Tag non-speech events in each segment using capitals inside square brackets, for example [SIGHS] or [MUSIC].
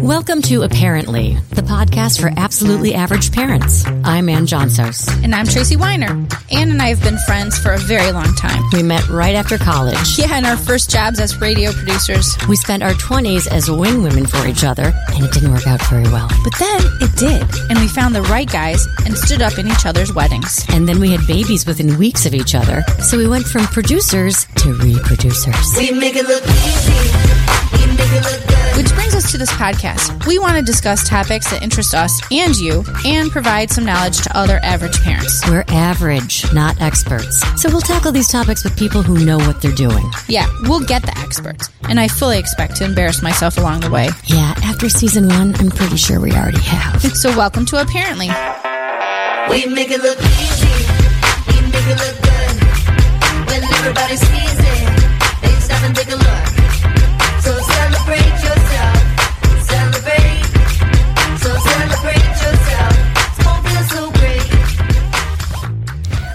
Welcome to uh-PARENT-ly, the podcast for absolutely average parents. I'm Anne Johnsos. And I'm Tracy Weiner. Anne and I have been friends for a very long time. We met right after college. Yeah, in our first jobs as radio producers. We spent our 20s as wing women for each other, and it didn't work out very well. But then it did, and we found the right guys and stood up in each other's weddings. And then we had babies within weeks of each other, so we went from producers to reproducers. We make it look easy. Which brings us to this podcast. We want to discuss topics that interest us and you, and provide some knowledge to other average parents. We're average, not experts. So we'll tackle these topics with people who know what they're doing. Yeah, we'll get the experts, and I fully expect to embarrass myself along the way. Yeah, after season one, I'm pretty sure we already have. [LAUGHS] So, welcome to uh-PARENT-ly. We make it look easy. We make it look good. When everybody sees it, they stop and take a look.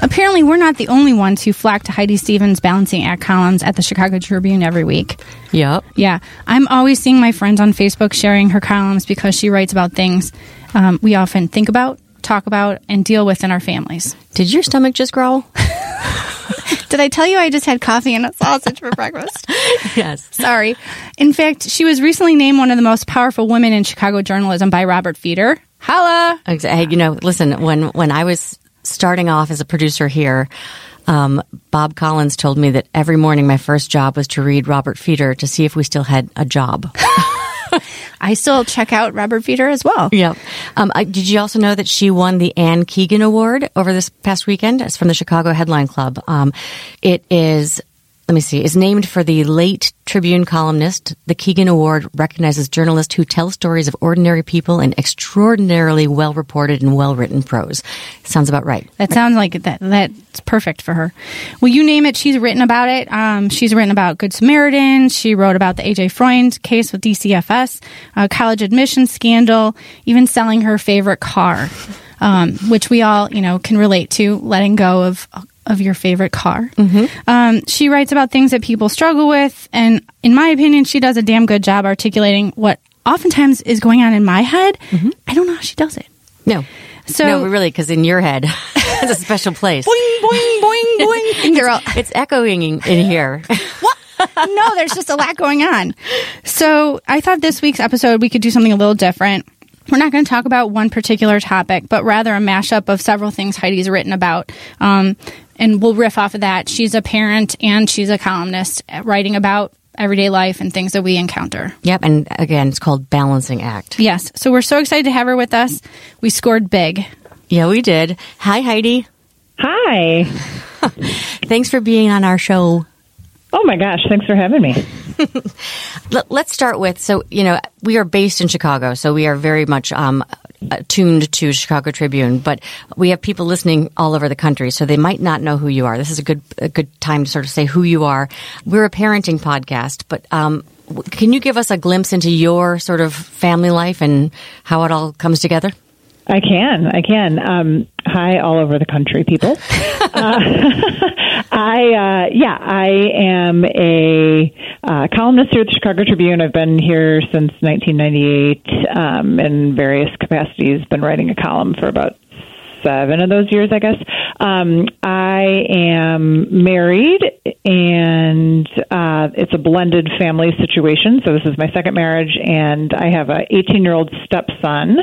Apparently, we're not the only ones who flock to Heidi Stevens' balancing act columns at the Chicago Tribune every week. Yep. Yeah, I'm always seeing my friends on Facebook sharing her columns because she writes about things um, we often think about, talk about, and deal with in our families. Did your stomach just growl? [LAUGHS] Did I tell you I just had coffee and a sausage for breakfast? [LAUGHS] yes. Sorry. In fact, she was recently named one of the most powerful women in Chicago journalism by Robert Feder. Holla! Hey, you know, listen, when, when I was starting off as a producer here, um, Bob Collins told me that every morning my first job was to read Robert Feder to see if we still had a job. [LAUGHS] I still check out Robert Feder as well. Yep. Um, I, did you also know that she won the Anne Keegan Award over this past weekend? It's from the Chicago Headline Club. Um, it is, let me see, is named for the late Tribune columnist. The Keegan Award recognizes journalists who tell stories of ordinary people in extraordinarily well reported and well written prose. Sounds about right. That sounds like that. That's perfect for her. Well, you name it, she's written about it. Um, she's written about Good Samaritan. She wrote about the AJ Freund case with DCFS, college admission scandal, even selling her favorite car, um, which we all, you know, can relate to. Letting go of of your favorite car. Um, she writes about things that people struggle with, and in my opinion, she does a damn good job articulating what oftentimes is going on in my head. I don't know how she does it. No. So no, really, because in your head, [LAUGHS] it's a special place. boing boing boing [LAUGHS] boing. They're all, It's echoing in here. [LAUGHS] What? no, there's just a lot going on. So I thought this week's episode we could do something a little different. We're not going to talk about one particular topic, but rather a mashup of several things Heidi's written about. Um, and we'll riff off of that. She's a parent and she's a columnist uh, writing about everyday life and things that we encounter. yep. And again, it's called Balancing Act. Yes. So we're so excited to have her with us. We scored big. Yeah, we did. Hi, Heidi. Hi. [LAUGHS] Thanks for being on our show. Oh my gosh, thanks for having me. [LAUGHS] Let, let's start with so you know we are based in Chicago, so we are very much um, attuned to Chicago Tribune. But we have people listening all over the country, so they might not know who you are. This is a good a good time to sort of say who you are. We're a parenting podcast, but um, can you give us a glimpse into your sort of family life and how it all comes together? I can, I can. Um, hi, all over the country, people. [LAUGHS] uh, [LAUGHS] I, uh, yeah, I am a uh, columnist here at the Chicago Tribune. I've been here since 1998 um, in various capacities. Been writing a column for about seven of those years, I guess. Um, I am married, and uh, it's a blended family situation. So this is my second marriage, and I have a 18 year old stepson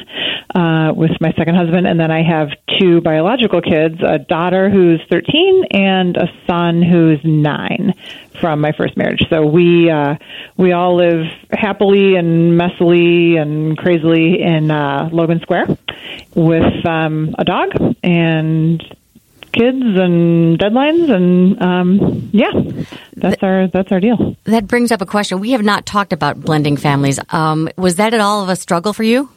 uh, with my second husband, and then I have two biological kids: a daughter who's 13 and a son who's nine from my first marriage. So we uh, we all live happily and messily and crazily in uh, Logan Square with um, a dog and kids and deadlines and um, yeah, that's our that's our deal. That brings up a question. We have not talked about blending families. Um, was that at all of a struggle for you?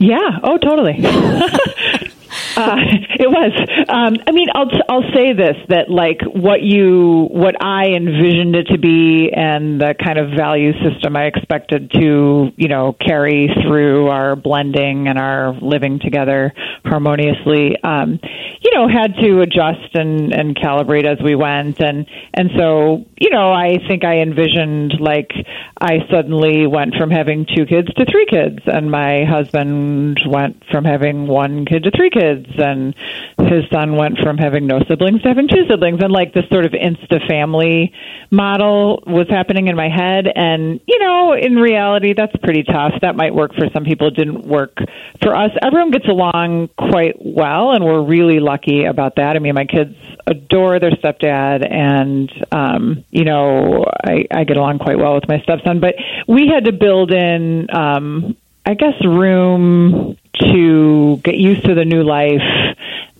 Yeah. Oh, totally. [LAUGHS] uh, It was. Um, I mean, I'll I'll say this that like what you what I envisioned it to be, and the kind of value system I expected to you know carry through our blending and our living together harmoniously. Um, you know, had to adjust and and calibrate as we went, and and so you know, I think I envisioned like I suddenly went from having two kids to three kids, and my husband went from having one kid to three kids, and his son went from having no siblings to having two siblings, and like this sort of insta family model was happening in my head. And, you know, in reality, that's pretty tough. That might work for some people, it didn't work for us. Everyone gets along quite well, and we're really lucky about that. I mean, my kids adore their stepdad, and, um, you know, I, I get along quite well with my stepson, but we had to build in, um, I guess, room to get used to the new life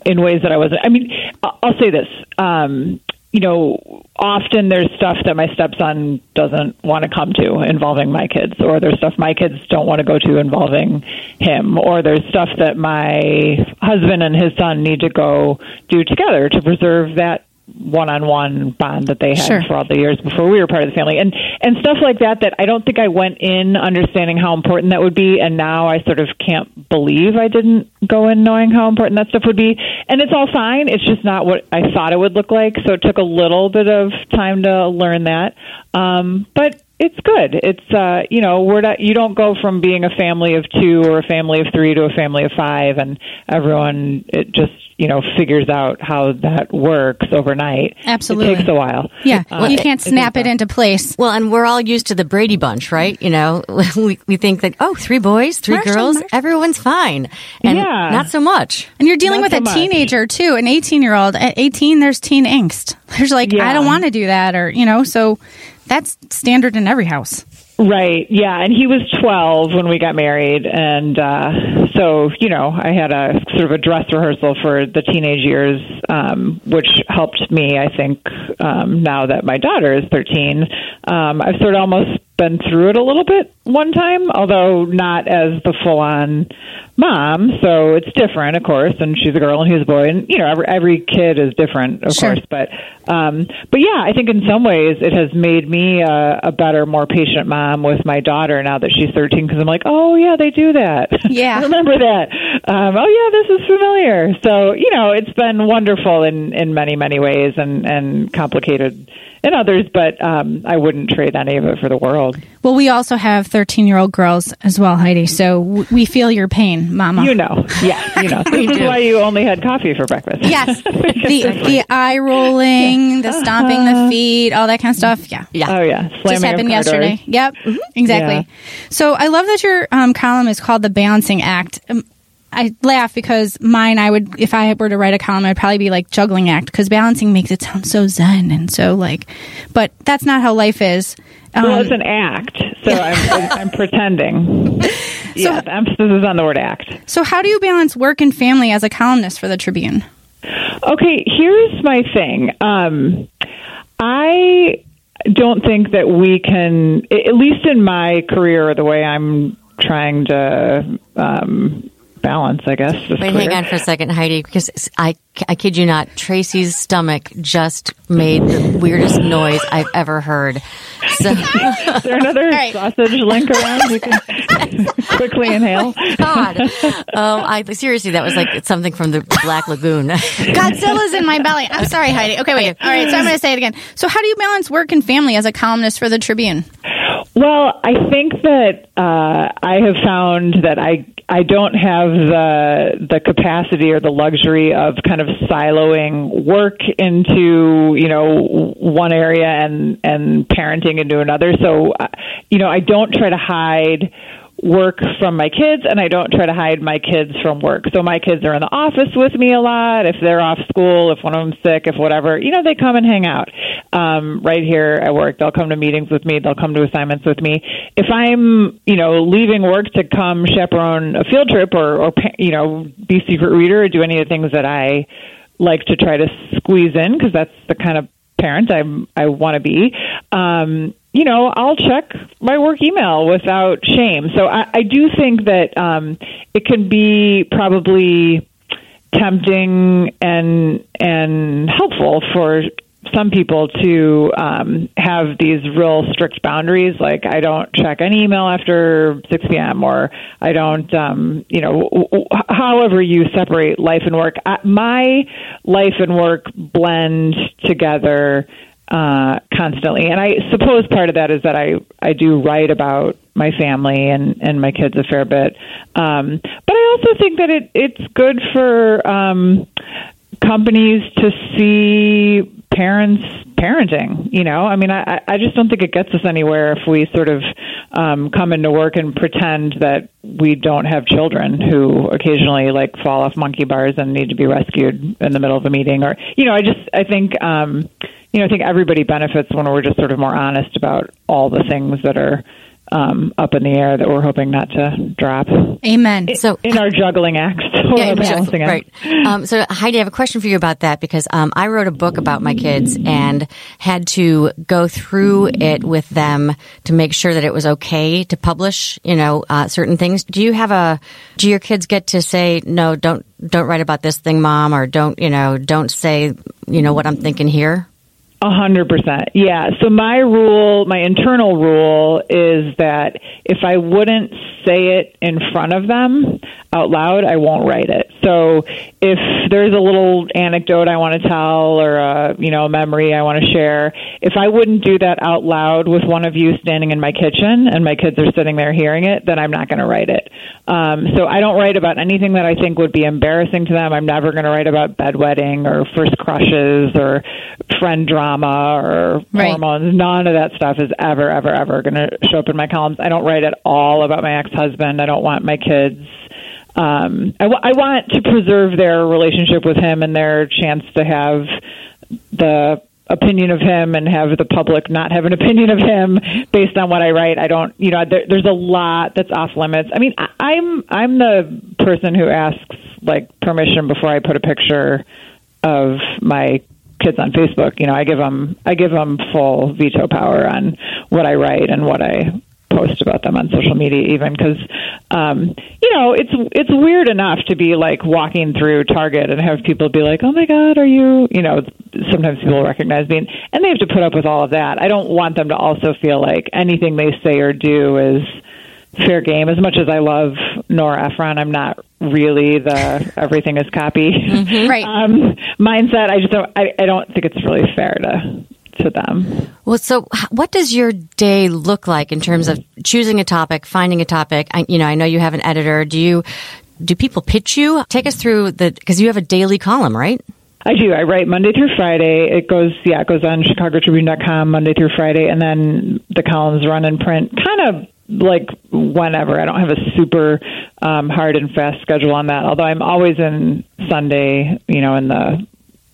in ways that I wasn't. I mean, I'll say this. Um, you know, often there's stuff that my stepson doesn't want to come to involving my kids, or there's stuff my kids don't want to go to involving him, or there's stuff that my husband and his son need to go do together to preserve that one-on-one bond that they had Sure. for all the years before we were part of the family. And and stuff like that that I don't think I went in understanding how important that would be. And now I sort of can't believe I didn't go in knowing how important that stuff would be. And it's all fine. It's just not what I thought it would look like. So it took a little bit of time to learn that. Um but it's good. It's uh, you know, we're not. You don't go from being a family of two or a family of three to a family of five, and everyone it just you know figures out how that works overnight. Absolutely. it takes a while. Yeah, Uh, you can't snap it it's- into place. Well, and we're all used to the Brady Bunch, right? You know, [LAUGHS] we, we think that, oh, three boys, three Marcia, girls, Marcia. everyone's fine. And Yeah. not so much. And you're dealing Not with so a much. teenager too, an 18 year old. At 18, there's teen angst. There's like, I don't want to do that, or you know. So that's standard in every house. Right. Yeah. And he was 12 when we got married. And uh, so, you know, I had a sort of a dress rehearsal for the teenage years, um, which helped me, I think, um, now that my daughter is 13. Um, I've sort of almost been through it a little bit one time, although not as the full on mom. So it's different, of course. And she's a girl and he's a boy. And, you know, every, every kid is different, of Sure. course. But um, but yeah, I think in some ways it has made me a, a better, more patient mom with my daughter now that she's 13 because I'm like, oh yeah, they do that. Yeah. [LAUGHS] Remember that. Um, oh yeah, this is familiar. So you know, it's been wonderful in in many many ways and and complicated in others, but um, I wouldn't trade any of it for the world. Well, we also have 13 year old girls as well, Heidi. So w- we feel your pain, Mama. You know, yeah, you know. [LAUGHS] this is do. why you only had coffee for breakfast. Yes, [LAUGHS] the the eye rolling, the stomping the feet, all that kind of stuff. Yeah, Yeah. Oh yeah, just Slamming of happened car yesterday. doors. Yep, exactly. Yeah. So I love that your um, column is called the Balancing Act. Um, I laugh because mine, I would, if I were to write a column, I'd probably be like juggling act because balancing makes it sound so zen and so like, but that's not how life is. Um, Well, it's an act, so I'm, I'm [LAUGHS] pretending. Yeah, the emphasis is on the word act. so how do you balance work and family as a columnist for the Tribune? Okay, here's my thing. Um, I don't think that we can, at least in my career, the way I'm trying to um, balance, I guess. Wait, career. hang on for a second, Heidi, because I, I kid you not, Tracy's stomach just made the weirdest noise I've ever heard. So, [LAUGHS] Is there another right. sausage link around you can [LAUGHS] quickly inhale? God, um, I seriously, that was like something from the Black Lagoon. [LAUGHS] Godzilla's in my belly. I'm sorry, Heidi. Okay, wait. All right, so I'm going to say it again. So, how do you balance work and family as a columnist for the Tribune? Well, I think that uh, I have found that I I don't have the the capacity or the luxury of kind of siloing work into you know one area and and parenting into another. So uh, you know I don't try to hide work from my kids and I don't try to hide my kids from work. So my kids are in the office with me a lot. If they're off school, if one of them's sick, if whatever, you know, they come and hang out um, right here at work. They'll come to meetings with me. They'll come to assignments with me. If I'm, you know, leaving work to come chaperone a field trip or, or you know, be secret reader or do any of the things that I like to try to squeeze in because that's the kind of parent I I want to be. Um, you know, I'll check my work email without shame. So I, I do think that um, it can be probably tempting and and helpful for some people to um, have these real strict boundaries, like I don't check any email after 6 p.m. or I don't, um, you know, w- w- however you separate life and work. I, my life and work blend together uh, constantly, and I suppose part of that is that I I do write about my family and and my kids a fair bit, um, but I also think that it it's good for. Um, companies to see parents parenting you know i mean i i just don't think it gets us anywhere if we sort of um come into work and pretend that we don't have children who occasionally like fall off monkey bars and need to be rescued in the middle of a meeting or you know i just i think um you know i think everybody benefits when we're just sort of more honest about all the things that are um, up in the air that we're hoping not to drop Amen. So in our juggling act. [LAUGHS] Yeah, yeah, balancing right. Um, so Heidi, I have a question for you about that because um, I wrote a book about my kids and had to go through it with them to make sure that it was okay to publish, you know, uh, certain things. Do you have a? Do your kids get to say no? Don't don't write about this thing, mom, or don't you know? Don't say you know what I'm thinking here. A hundred percent. Yeah. So my rule, my internal rule is that if I wouldn't say it in front of them out loud, I won't write it. So if there's a little anecdote I want to tell or a, you know, a memory I want to share, if I wouldn't do that out loud with one of you standing in my kitchen and my kids are sitting there hearing it, then I'm not going to write it. Um, so I don't write about anything that I think would be embarrassing to them. I'm never going to write about bedwetting or first crushes or friend drama or Right. hormones. None of that stuff is ever, ever, ever going to show up in my columns. I don't write at all about my ex-husband. I don't want my kids. Um, I, w- I want to preserve their relationship with him and their chance to have the opinion of him and have the public not have an [LAUGHS] opinion of him based on what I write. I don't, you know, there, there's a lot that's off limits. I mean, I, I'm I'm the person who asks like permission before I put a picture of my kids on Facebook. You know, I give them I give them full veto power on what I write and what I post about them on social media even because um you know it's it's weird enough to be like walking through target and have people be like oh my god are you you know sometimes people recognize me and, and they have to put up with all of that i don't want them to also feel like anything they say or do is fair game as much as i love nora ephron i'm not really the everything is copy Right. um mindset i just don't I, I don't think it's really fair to to them Well, so what does your day look like in terms of choosing a topic, finding a topic? I, you know, I know you have an editor. Do you do people pitch you? Take us through the because you have a daily column, right? I do. I write Monday through Friday. It goes, yeah, it goes on ChicagoTribune.com Monday through Friday, and then the columns run in print, kind of like whenever. I don't have a super um, hard and fast schedule on that. Although I'm always in Sunday, you know, in the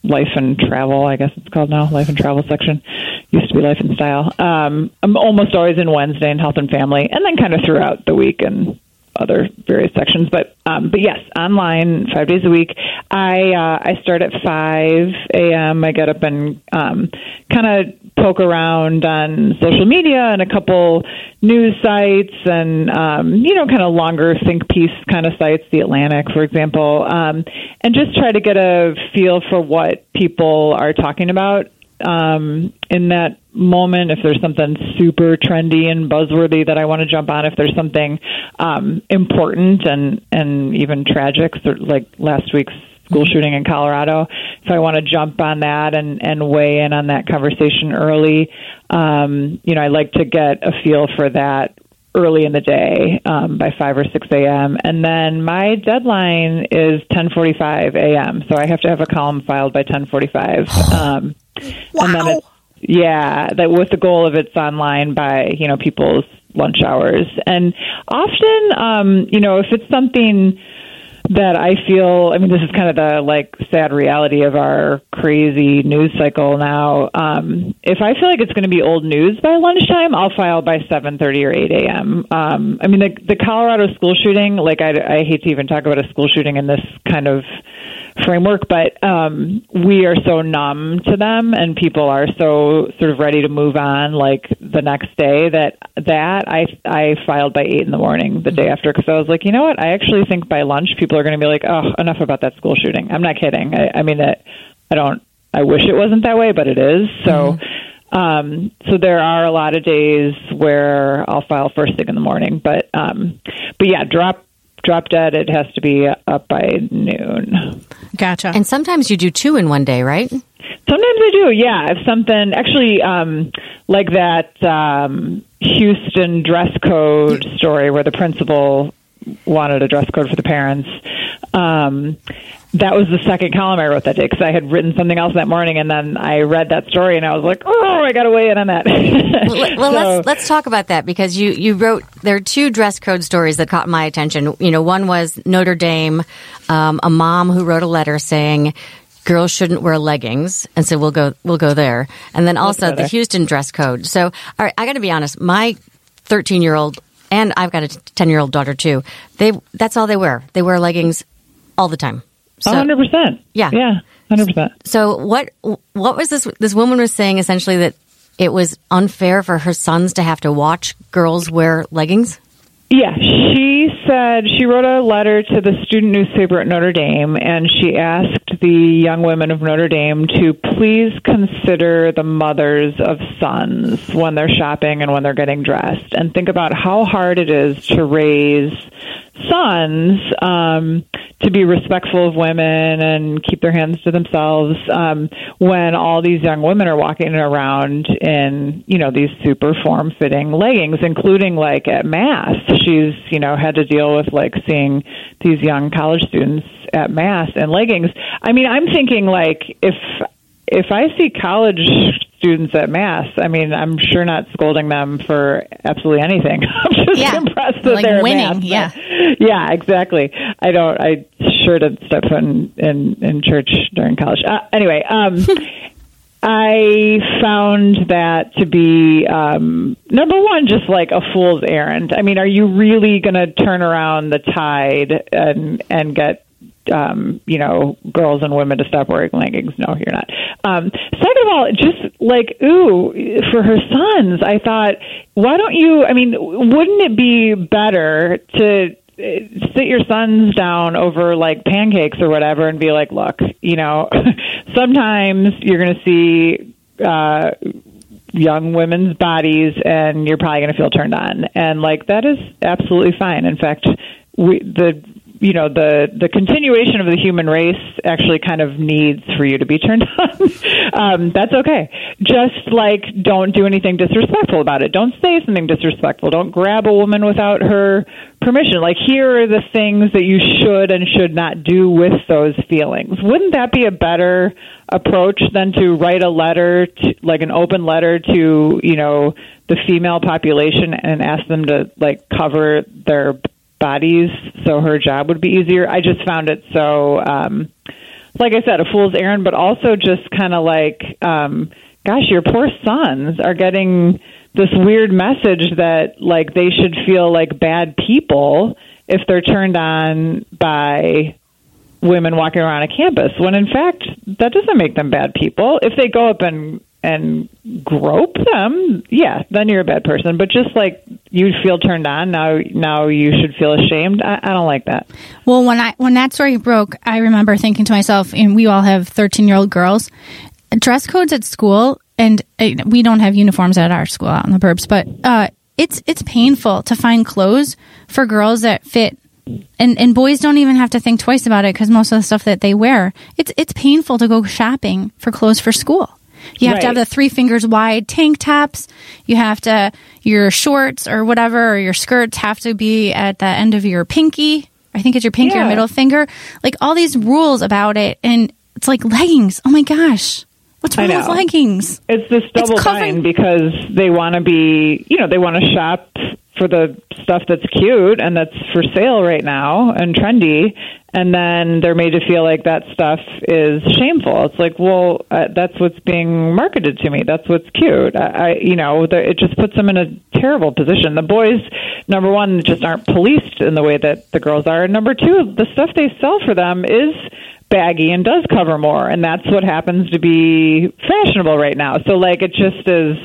life and travel, I guess it's called now, life and travel section. Used to be life and style. Um, I'm almost always in Wednesday in health and family, and then kind of throughout the week and other various sections. But um, but yes, online five days a week. I uh, I start at five a.m. I get up and um, kind of poke around on social media and a couple news sites and um, you know kind of longer think piece kind of sites, The Atlantic, for example, um, and just try to get a feel for what people are talking about um, in that moment. If there's something super trendy and buzzworthy that I want to jump on, if there's something um, important and and even tragic, like last week's school shooting in Colorado, if I want to jump on that and and weigh in on that conversation early, um, you know, I like to get a feel for that early in the day um, by 5 or 6 a.m. And then my deadline is 10:45 a.m. So I have to have a column filed by 10:45. [SIGHS] Um, And then it's, yeah, that with the goal of it's online by you know people's lunch hours. And often, um, you know, if it's something that I feel, I mean, this is kind of the like sad reality of our crazy news cycle now. Um, if I feel like it's going to be old news by lunchtime, I'll file by 7:30 or 8 a.m. Um, I mean, the the Colorado school shooting, like I, I hate to even talk about a school shooting in this kind of framework, but um, we are so numb to them, and people are so sort of ready to move on, like the next day. That that I I filed by eight in the morning the day after because I was like, you know what? I actually think by lunch people are going to be like, "Oh, enough about that school shooting." I'm not kidding. I, I mean, it, I don't. I wish it wasn't that way, but it is. So, um, so there are a lot of days where I'll file first thing in the morning, but um, but yeah, drop drop dead. It has to be up by noon. Gotcha. And sometimes you do two in one day, right? Sometimes I do, yeah. If something actually um, like that um, Houston dress code story where the principal wanted a dress code for the parents. Um, that was the second column I wrote that day because I had written something else that morning, and then I read that story, and I was like, "Oh, I got to weigh in on that." Well, well, [LAUGHS] So- let's let's talk about that because you you wrote there are two dress code stories that caught my attention. You know, one was Notre Dame, um, a mom who wrote a letter saying girls shouldn't wear leggings, and so we'll go we'll go there, and then also the. Houston dress code. So, all right, I got to be honest, my thirteen year old and I've got a ten year old daughter too. They that's all they wear. They wear leggings all the time. So, hundred percent. Yeah. yeah, hundred percent. so what what was this this woman was saying essentially that it was unfair for her sons to have to watch girls wear leggings? Yeah, she said she wrote a letter to the student newspaper at Notre Dame, and she asked the young women of Notre Dame to please consider the mothers of sons when they're shopping and when they're getting dressed, and think about how hard it is to raise sons um, to be respectful of women and keep their hands to themselves um, when all these young women are walking around in you know these super form fitting leggings including like at mass. She's you know had to deal with like seeing these young college students at mass in leggings. I mean i'm thinking like if if i see college students at mass i mean i'm sure not scolding them for absolutely anything [LAUGHS] i'm just Yeah. impressed that Like they're winning, mass. yeah. [LAUGHS] yeah exactly i don't i sure didn't step foot in in, in church during college uh, anyway um [LAUGHS] I found that to be um, number one, just like a fool's errand. I mean, are you really going to turn around the tide and and get um, you know girls and women to stop wearing leggings? No, you're not. Um, second of all, just like ooh, for her sons, I thought, why don't you? I mean, wouldn't it be better to sit your sons down over like pancakes or whatever and be like, look, you know, [LAUGHS] sometimes you're going to see uh, young women's bodies and you're probably going to feel turned on. And like that is absolutely fine. In fact, we, the you know the the continuation of the human race actually kind of needs for you to be turned [LAUGHS] on. um, that's okay. Just like don't do anything disrespectful about it. Don't say something disrespectful. Don't grab a woman without her permission. Like here are the things that you should and should not do with those feelings. Wouldn't that be a better approach than to write a letter, to, like an open letter to you know the female population and ask them to like cover their bodies so her job would be easier. I just found it so, um, like I said, a fool's errand, but also just kind of like, um, gosh, your poor sons are getting this weird message that like they should feel like bad people if they're turned on by women walking around a campus when in fact that doesn't make them bad people if they go up and and grope them yeah then you're a bad person but just like you feel turned on now now you should feel ashamed i, I don't like that Well, when I when that story broke, I remember thinking to myself, and we all have thirteen year old girls. Dress codes at school, and uh, we don't have uniforms at our school out in the burbs, but uh, it's it's painful to find clothes for girls that fit. And, and boys don't even have to think twice about it because most of the stuff that they wear, it's it's painful to go shopping for clothes for school. You have to have the three fingers wide tank tops. You have to your shorts or whatever or your skirts have to be at the end of your pinky. I think it's your pinky or middle finger. Like all these rules about it, and it's like leggings. Oh my gosh, what's wrong with leggings? it's this double covering- bind because they want to be you know they want to shop for the stuff that's cute and that's for sale right now and trendy. And then they're made to feel like that stuff is shameful. It's like well uh, that's what's being marketed to me. That's what's cute. I, I you know the, it just puts them in a terrible position. The boys number one just aren't policed in the way that the girls are. And number two the stuff they sell for them is baggy and does cover more. And that's what happens to be fashionable right now. So like it just is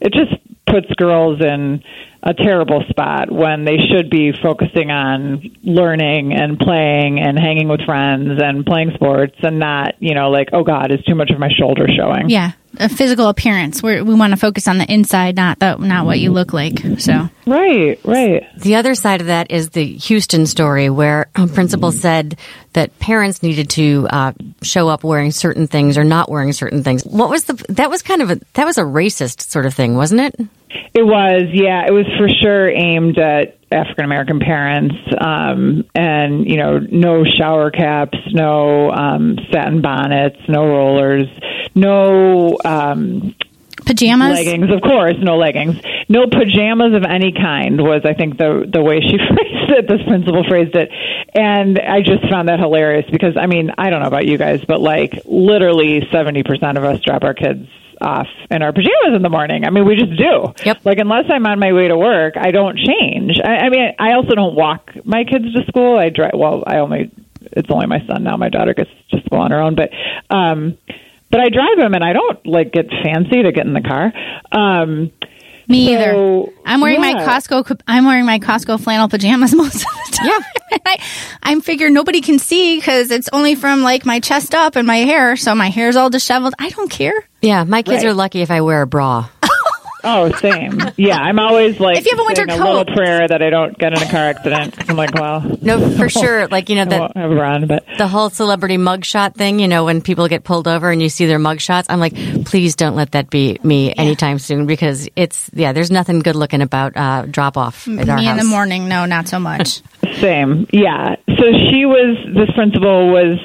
it just puts girls in a terrible spot when they should be focusing on learning and playing and hanging with friends and playing sports and not, you know, like, oh God, is too much of my shoulder showing. Yeah, a physical appearance. We're, we want to focus on the inside, not the not what you look like. So Right, right. The other side of that is the Houston story, where a principal said that parents needed to uh, show up wearing certain things or not wearing certain things. What was the? That was kind of a that was a racist sort of thing, wasn't it? It was, yeah, it was for sure aimed at African American parents, um, and you know, no shower caps, no um, satin bonnets, no rollers, no um, pajamas. leggings, of course, no leggings, no pajamas of any kind was, I think, the the way she [LAUGHS] phrased it. This principal phrased it, and I just found that hilarious because I mean, I don't know about you guys, but like literally seventy percent of us drop our kids off in our pajamas in the morning. I mean, we just do. Yep. Like unless I'm on my way to work, I don't change. I, I mean, I also don't walk my kids to school. I drive. Well, I only. It's only my son now. My daughter gets to school on her own, but. um but I drive them, and I don't like get fancy to get in the car. Um, Me So, either. I'm wearing my. Costco. I'm wearing my Costco flannel pajamas [LAUGHS] most of the time. Yeah. [LAUGHS] I, I'm figure nobody can see because it's only from like my chest up and my hair, so my hair's all disheveled. I don't care. Yeah, my kids Right. are lucky if I wear a bra. [LAUGHS] Oh, same. Yeah, I'm always like If you have a winter saying a little coat. prayer that I don't get in a car accident. I'm like, well, No, for sure. Like you know I that won't have a run, but the whole celebrity mugshot thing, you know, when people get pulled over and you see their mugshots, I'm like, please don't let that be me anytime soon because it's, yeah, there's nothing good looking about uh, drop off at our Me in the morning, no, not so much. [LAUGHS] Same. Yeah. So she was, this principal was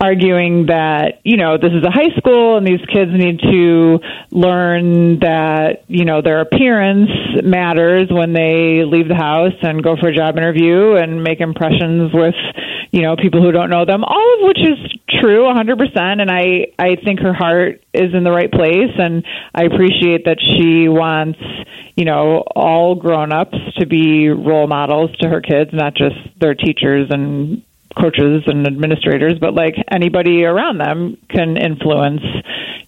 arguing that, you know, this is a high school and these kids need to learn that, you know, their appearance matters when they leave the house and go for a job interview and make impressions with, you know, people who don't know them, all of which is true a 100%. And I, I think her heart is in the right place. And I appreciate that she wants, you know, all grown ups to be role models to her kids, not just their teachers and coaches and administrators, but like anybody around them can influence,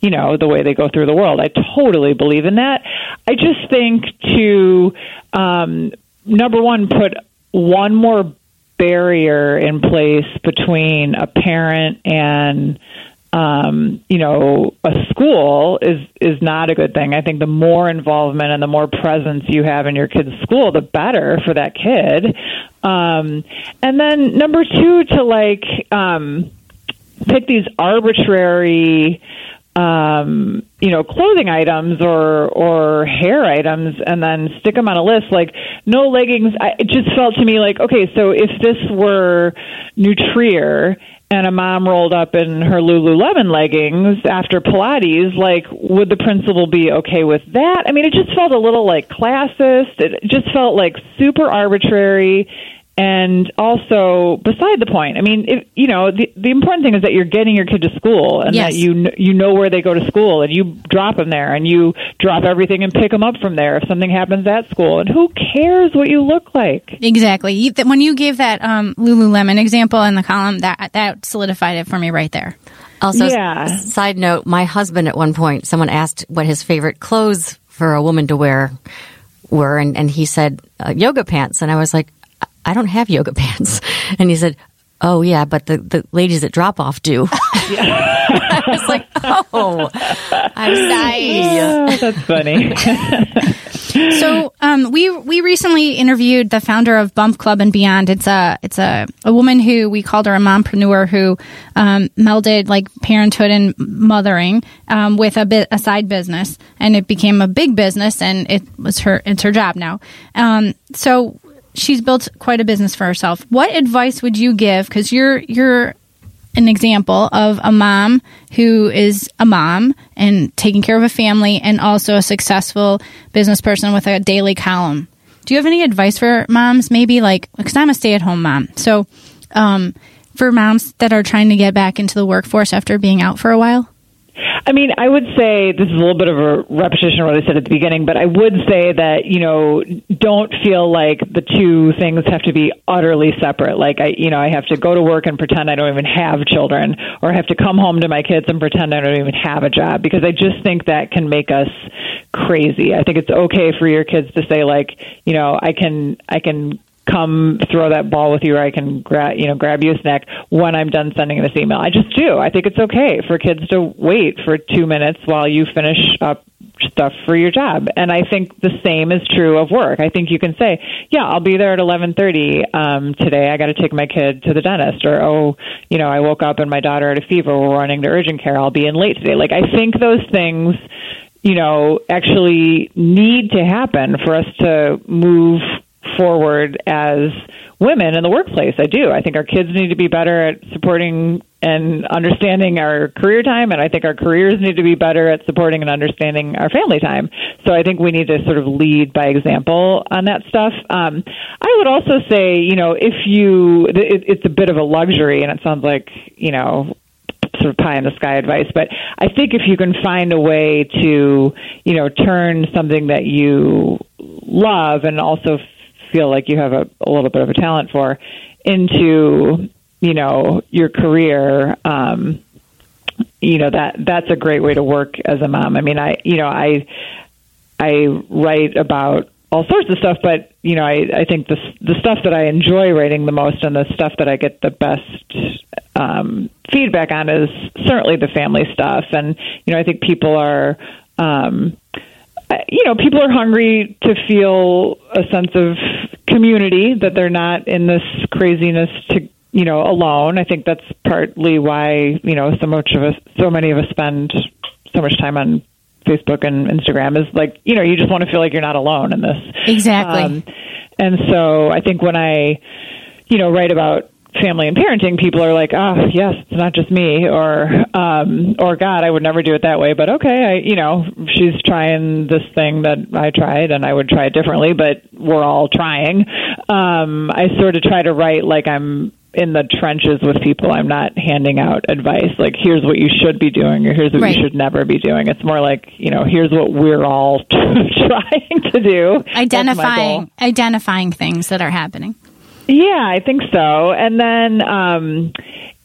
you know, the way they go through the world. I totally believe in that. I just think to, um, number one, put one more barrier in place between a parent and um, you know, a school is is not a good thing. I think the more involvement and the more presence you have in your kid's school, the better for that kid. Um, and then number two, to like um, pick these arbitrary um, you know, clothing items or or hair items, and then stick them on a list. Like no leggings. I, it just felt to me like okay, so if this were New Trier and a mom rolled up in her Lululemon leggings after Pilates, like would the principal be okay with that? I mean, it just felt a little like classist. It just felt like super arbitrary and also beside the point. I mean, if, you know, the the important thing is that you're getting your kid to school and Yes. that you kn- you know where they go to school and you drop them there and you drop everything and pick them up from there if something happens at school. And who cares what you look like? Exactly. You, th- when you gave that um, Lululemon example in the column, that that solidified it for me right there. Also, Yeah. s- side note, my husband at one point, someone asked what his favorite clothes for a woman to wear were, and, and he said uh, yoga pants. And I was like, "I- I don't have yoga [LAUGHS] pants. And he said, Oh, yeah, but the, the ladies at drop off do. [LAUGHS] [LAUGHS] I was like, Oh, I'm sorry. Oh, that's funny. So um, we we recently interviewed the founder of Bump Club and Beyond. It's a it's a, a woman who we called her a mompreneur who um, melded like parenthood and mothering um, with a bit a side business, and it became a big business, and it was her it's her job now. Um, so she's built quite a business for herself. What advice would you give? Because you're you're an example of a mom who is a mom and taking care of a family and also a successful business person with a daily column. Do you have any advice for moms? Maybe like, because I'm a stay at home mom. So, um, for moms that are trying to get back into the workforce after being out for a while? I mean, I would say this is a little bit of a repetition of what I said at the beginning, but I would say that, you know, don't feel like the two things have to be utterly separate. Like, I, you know, I have to go to work and pretend I don't even have children, or I have to come home to my kids and pretend I don't even have a job, because I just think that can make us crazy. I think it's okay for your kids to say like, you know, I can I can come throw that ball with you or I can grab you know grab you a snack when I'm done sending this email. I just do. I think it's okay for kids to wait for 2 minutes while you finish up stuff for your job. And I think the same is true of work. I think you can say, "Yeah, I'll be there at 11:30 um today. I got to take my kid to the dentist." Or, "Oh, you know, I woke up and my daughter had a fever. We're running to urgent care. I'll be in late today." Like I think those things you know, actually need to happen for us to move forward as women in the workplace. I do. I think our kids need to be better at supporting and understanding our career time, and I think our careers need to be better at supporting and understanding our family time. So I think we need to sort of lead by example on that stuff. Um, I would also say, you know, if you, it, it's a bit of a luxury, and it sounds like, you know, sort of pie in the sky advice, but I think if you can find a way to, you know, turn something that you love and also feel like you have a, a little bit of a talent for into, you know, your career, um, you know, that that's a great way to work as a mom. I mean, I, you know, I, I write about all sorts of stuff, but you know, I, I think the the stuff that I enjoy writing the most and the stuff that I get the best um, feedback on is certainly the family stuff. And you know, I think people are, um, you know, people are hungry to feel a sense of community that they're not in this craziness to you know alone. I think that's partly why you know so much of us, so many of us spend so much time on Facebook and Instagram is like, you know, you just want to feel like you're not alone in this. Exactly. Um, and so I think when I, you know, write about family and parenting, people are like, oh, yes, it's not just me, or, um, or God, I would never do it that way, but okay, I, you know, she's trying this thing that I tried and I would try it differently, but we're all trying. Um, I sort of try to write like I'm in the trenches with people. I'm not handing out advice like here's what you should be doing or here's what Right. you should never be doing. It's more like, you know, here's what we're all [LAUGHS] trying to do. That's my goal. identifying identifying things that are happening. Yeah, I think so. And then, um,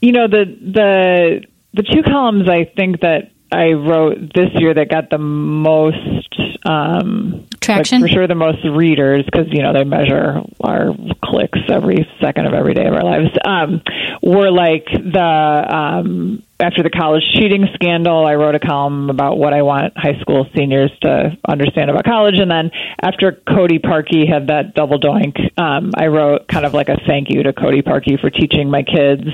you know, the the the two columns I think that I wrote this year that got the most um, Traction? like for sure the most readers because you know they measure our clicks every second of every day of our lives. Um, were like the um, after the college cheating scandal, I wrote a column about what I want high school seniors to understand about college, and then after Cody Parkey had that double doink, um, I wrote kind of like a thank you to Cody Parkey for teaching my kids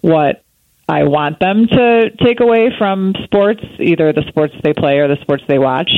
what I want them to take away from sports, either the sports they play or the sports they watch.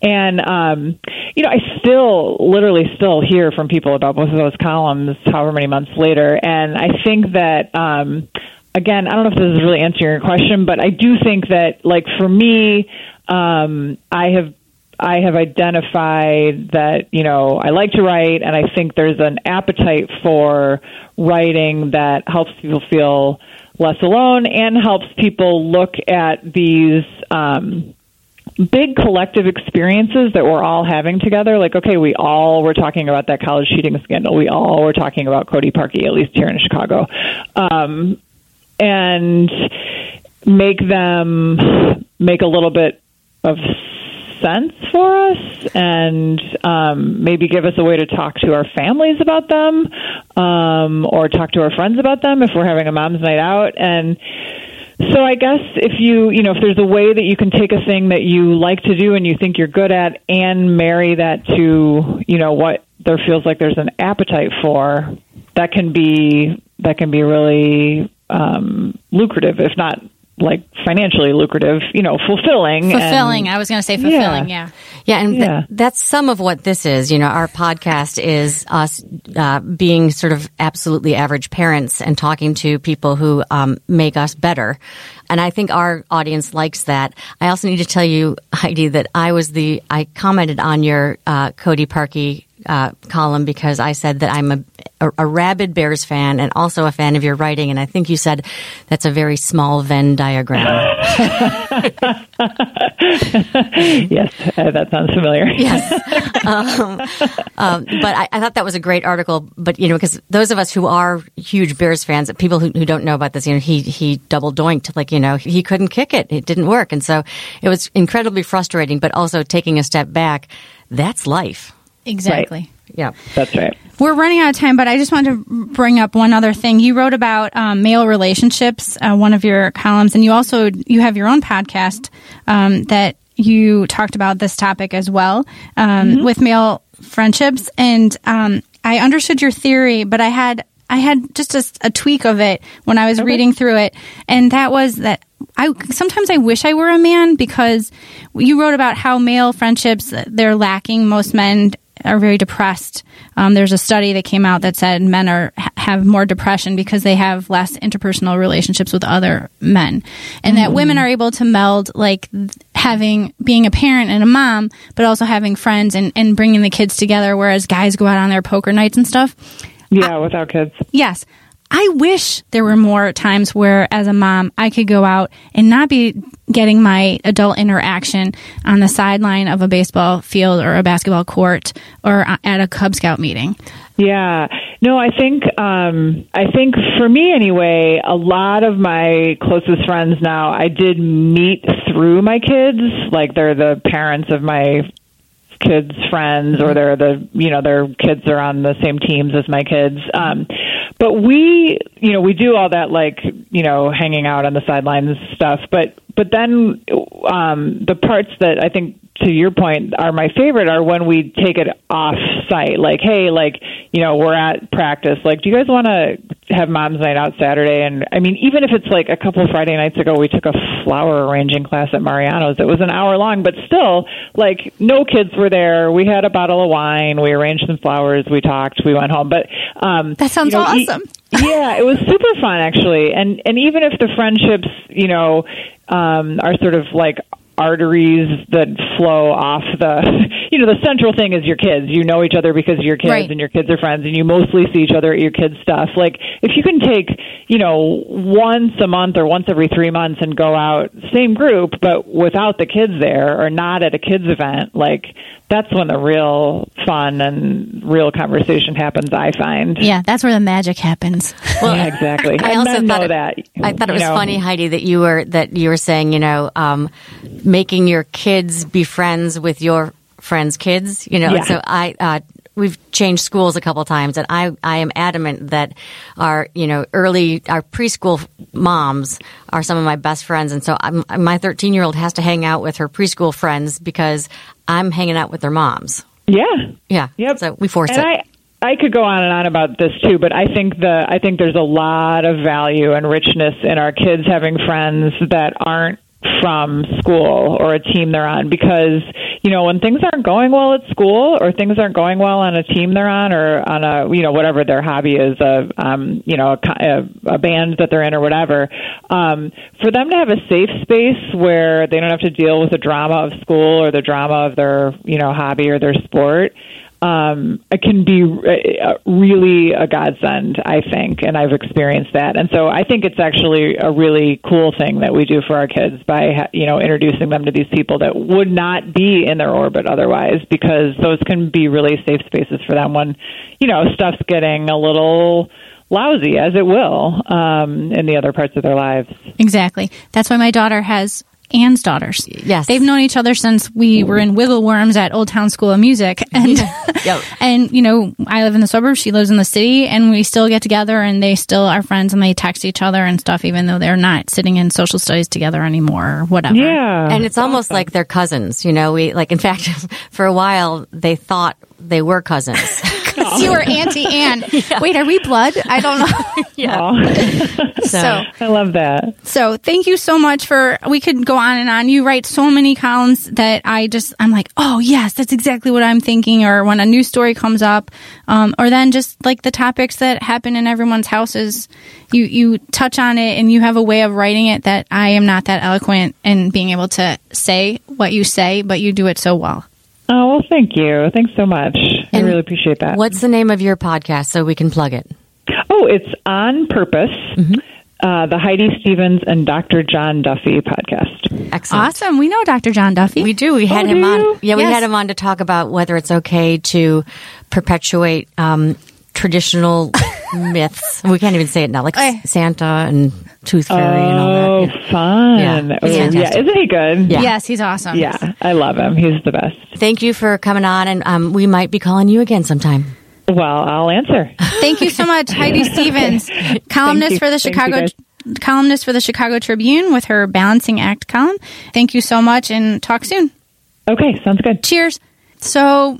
And, um, you know, I still literally still hear from people about both of those columns however many months later. And I think that, um, again, I don't know if this is really answering your question, but I do think that, like, for me, um, I have I have identified that, you know, I like to write and I think there's an appetite for writing that helps people feel less alone and helps people look at these um, big collective experiences that we're all having together. Like, okay, we all were talking about that college cheating scandal. We all were talking about Cody Parkey, at least here in Chicago. Um, and make them make a little bit of sense for us and um, maybe give us a way to talk to our families about them um, or talk to our friends about them if we're having a mom's night out. And so I guess if you you know if there's a way that you can take a thing that you like to do and you think you're good at and marry that to you know what there feels like there's an appetite for that can be that can be really um, lucrative if not like financially lucrative you know fulfilling and- Fulfilling. I was going to say fulfilling. Yeah. Yeah, and th- Yeah. that's some of what this is. You know, our podcast is us uh, being sort of absolutely average parents and talking to people who um, make us better. And I think our audience likes that. I also need to tell you, Heidi, that I was the I commented on your uh, Cody Parkey uh, column because I said that I'm a, a, a rabid Bears fan and also a fan of your writing, and I think you said that's a very small Venn diagram. [LAUGHS] yes, uh, that sounds familiar. [LAUGHS] yes. Um, um, but I, I thought that was a great article. But you know, because those of us who are huge Bears fans, people who, who don't know about this, you know, he he double doinked, like you know, he couldn't kick it, it didn't work, and so it was incredibly frustrating. But also taking a step back, that's life. Exactly. Yeah. That's right. We're running out of time, but I just wanted to bring up one other thing. You wrote about um, male relationships, uh, one of your columns, and you also you have your own podcast um, that you talked about this topic as well um, with male friendships. And um, I understood your theory, but I had I had just a, a tweak of it when I was reading through it, and that was that I sometimes I wish I were a man because you wrote about how male friendships they're lacking. Most men are very depressed. Um, there's a study that came out that said men are have more depression because they have less interpersonal relationships with other men, and that women are able to meld like having being a parent and a mom, but also having friends and, and bringing the kids together. Whereas guys go out on their poker nights and stuff. Yeah, without kids. Yes. I wish there were more times where, as a mom, I could go out and not be getting my adult interaction on the sideline of a baseball field or a basketball court or at a Cub Scout meeting. Yeah. No, I think um I think for me anyway, a lot of my closest friends now I did meet through my kids, like they're the parents of my kids friends or they're the you know their kids are on the same teams as my kids um but we you know we do all that like you know hanging out on the sidelines stuff but but then um the parts that i think to your point are my favorite are when we take it off site like hey like you know we're at practice. Like do you guys want to have mom's night out saturday? And i mean even if it's like a couple of friday nights ago we took a flower arranging class at mariano's. It was an hour long but still like no kids were there. We had a bottle of wine. We arranged some flowers. We talked. We went home. But um That sounds you know, awesome. yeah, it was super fun actually, and and even if the friendships, you know, um, are sort of like arteries that flow off the, [LAUGHS] you know, the central thing is your kids. You know each other because your kids Right. and your kids are friends, and you mostly see each other at your kids' stuff. Like if you can take, you know, once a month or once every three months and go out, same group, but without the kids there or not at a kids event, like that's when the real fun and real conversation happens. I find. Yeah, that's where the magic happens. yeah, exactly. [LAUGHS] I and also thought know it, that. I thought it was know. funny, Heidi, that you were that you were saying, you know, um, making your kids be friends with your friends' kids. You know, Yeah. so I. Uh, We've changed schools a couple times, and I, I am adamant that our, you know, early, our preschool moms are some of my best friends, and so I'm, my 13 year old has to hang out with her preschool friends because I'm hanging out with their moms. Yeah. Yeah. Yep. So we force and it. I, I could go on and on about this too, but I think the I think there's a lot of value and richness in our kids having friends that aren't from school or a team they're on because you know when things aren't going well at school or things aren't going well on a team they're on or on a you know whatever their hobby is a um you know a, a band that they're in or whatever um for them to have a safe space where they don't have to deal with the drama of school or the drama of their you know hobby or their sport um, it can be uh, really a godsend, I think, and I've experienced that. And so I think it's actually a really cool thing that we do for our kids by, you know, introducing them to these people that would not be in their orbit otherwise, because those can be really safe spaces for them when, you know, stuff's getting a little lousy, as it will, um, in the other parts of their lives. Exactly. That's why my daughter has Anne's daughters. Yes. They've known each other since we were in Wiggle Worms at Old Town School of Music. [LAUGHS] And, Yep. [LAUGHS] and, you know, I live in the suburbs, she lives in the city, and we still get together and they still are friends and they text each other and stuff, even though they're not sitting in social studies together anymore or whatever. Yeah. and it's almost like they're cousins. You know, we like. In [LAUGHS] fact, for a while they thought they were cousins. You were Auntie Anne. [LAUGHS] Wait, are we blood? I don't know. [LAUGHS] Aw. [LAUGHS] so, I love that. So thank you so much for, we could go on and on. You write so many columns that I just, I'm like, oh yes, that's exactly what I'm thinking. Or when a new story comes up, um, or then just like the topics that happen in everyone's houses, you, you touch on it and you have a way of writing it that I am not that eloquent in being able to say what you say, but you do it so well. Oh, well, thank you. Thanks so much. I really appreciate that. What's the name of your podcast so we can plug it? Oh, it's on purpose. Mm-hmm. Uh, the Heidi Stevens and Dr. John Duffy podcast. Excellent. Awesome. We know Dr. John Duffy. We do. We had Oh, him on. you? Yeah, we Yes. had him on to talk about whether it's okay to perpetuate um, traditional myths. We can't even say it now, like. Santa and Tooth Fairy and all Oh, that. Yeah. fun. Yeah, oh, he's yeah. Isn't he good? Yeah. Yes, he's awesome. Yeah, I love him. He's the best. Thank you for coming on, and um, we might be calling you again sometime. Well, I'll answer. [LAUGHS] Thank you so much, Heidi [LAUGHS] Stevens, columnist for the Chicago columnist for the Chicago Tribune with her Balancing Act column. Thank you so much, and talk soon. Okay, sounds good. Cheers. So,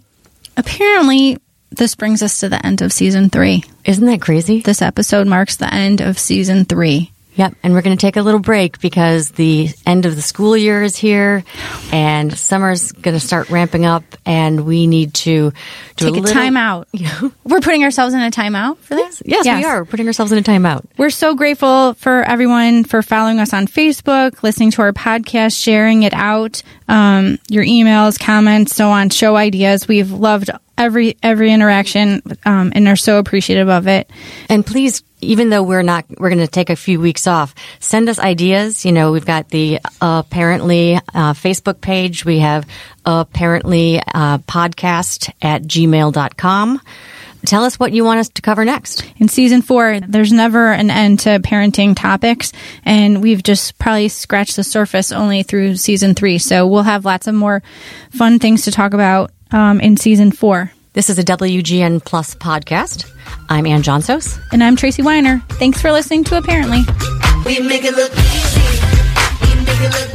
apparently, this brings us to the end of season three. Isn't that crazy? This episode marks the end of season three. Yep. And we're going to take a little break because the end of the school year is here and summer's going to start ramping up and we need to do Take a, little, time out. [LAUGHS] We're putting ourselves in a timeout for this. Yes, we are. We're putting ourselves in a timeout. We're so grateful for everyone for following us on Facebook, listening to our podcast, sharing it out, um, your emails, comments, so on, show ideas. We've loved every every interaction um, and are so appreciative of it. And please, even though we're not, we're going to take a few weeks off, send us ideas. You know, we've got the uh, uh-PARENT-ly uh, Facebook page. We have uh-PARENT-ly uh, podcast at gmail.com. Tell us what you want us to cover next. In season four, there's never an end to parenting topics, and we've just probably scratched the surface only through season three. So we'll have lots of more fun things to talk about um, in season four. This is a WGN Plus podcast. I'm Anne Johnsos. And I'm Tracy Weiner. Thanks for listening to uh-PARENT-ly. We make it look easy.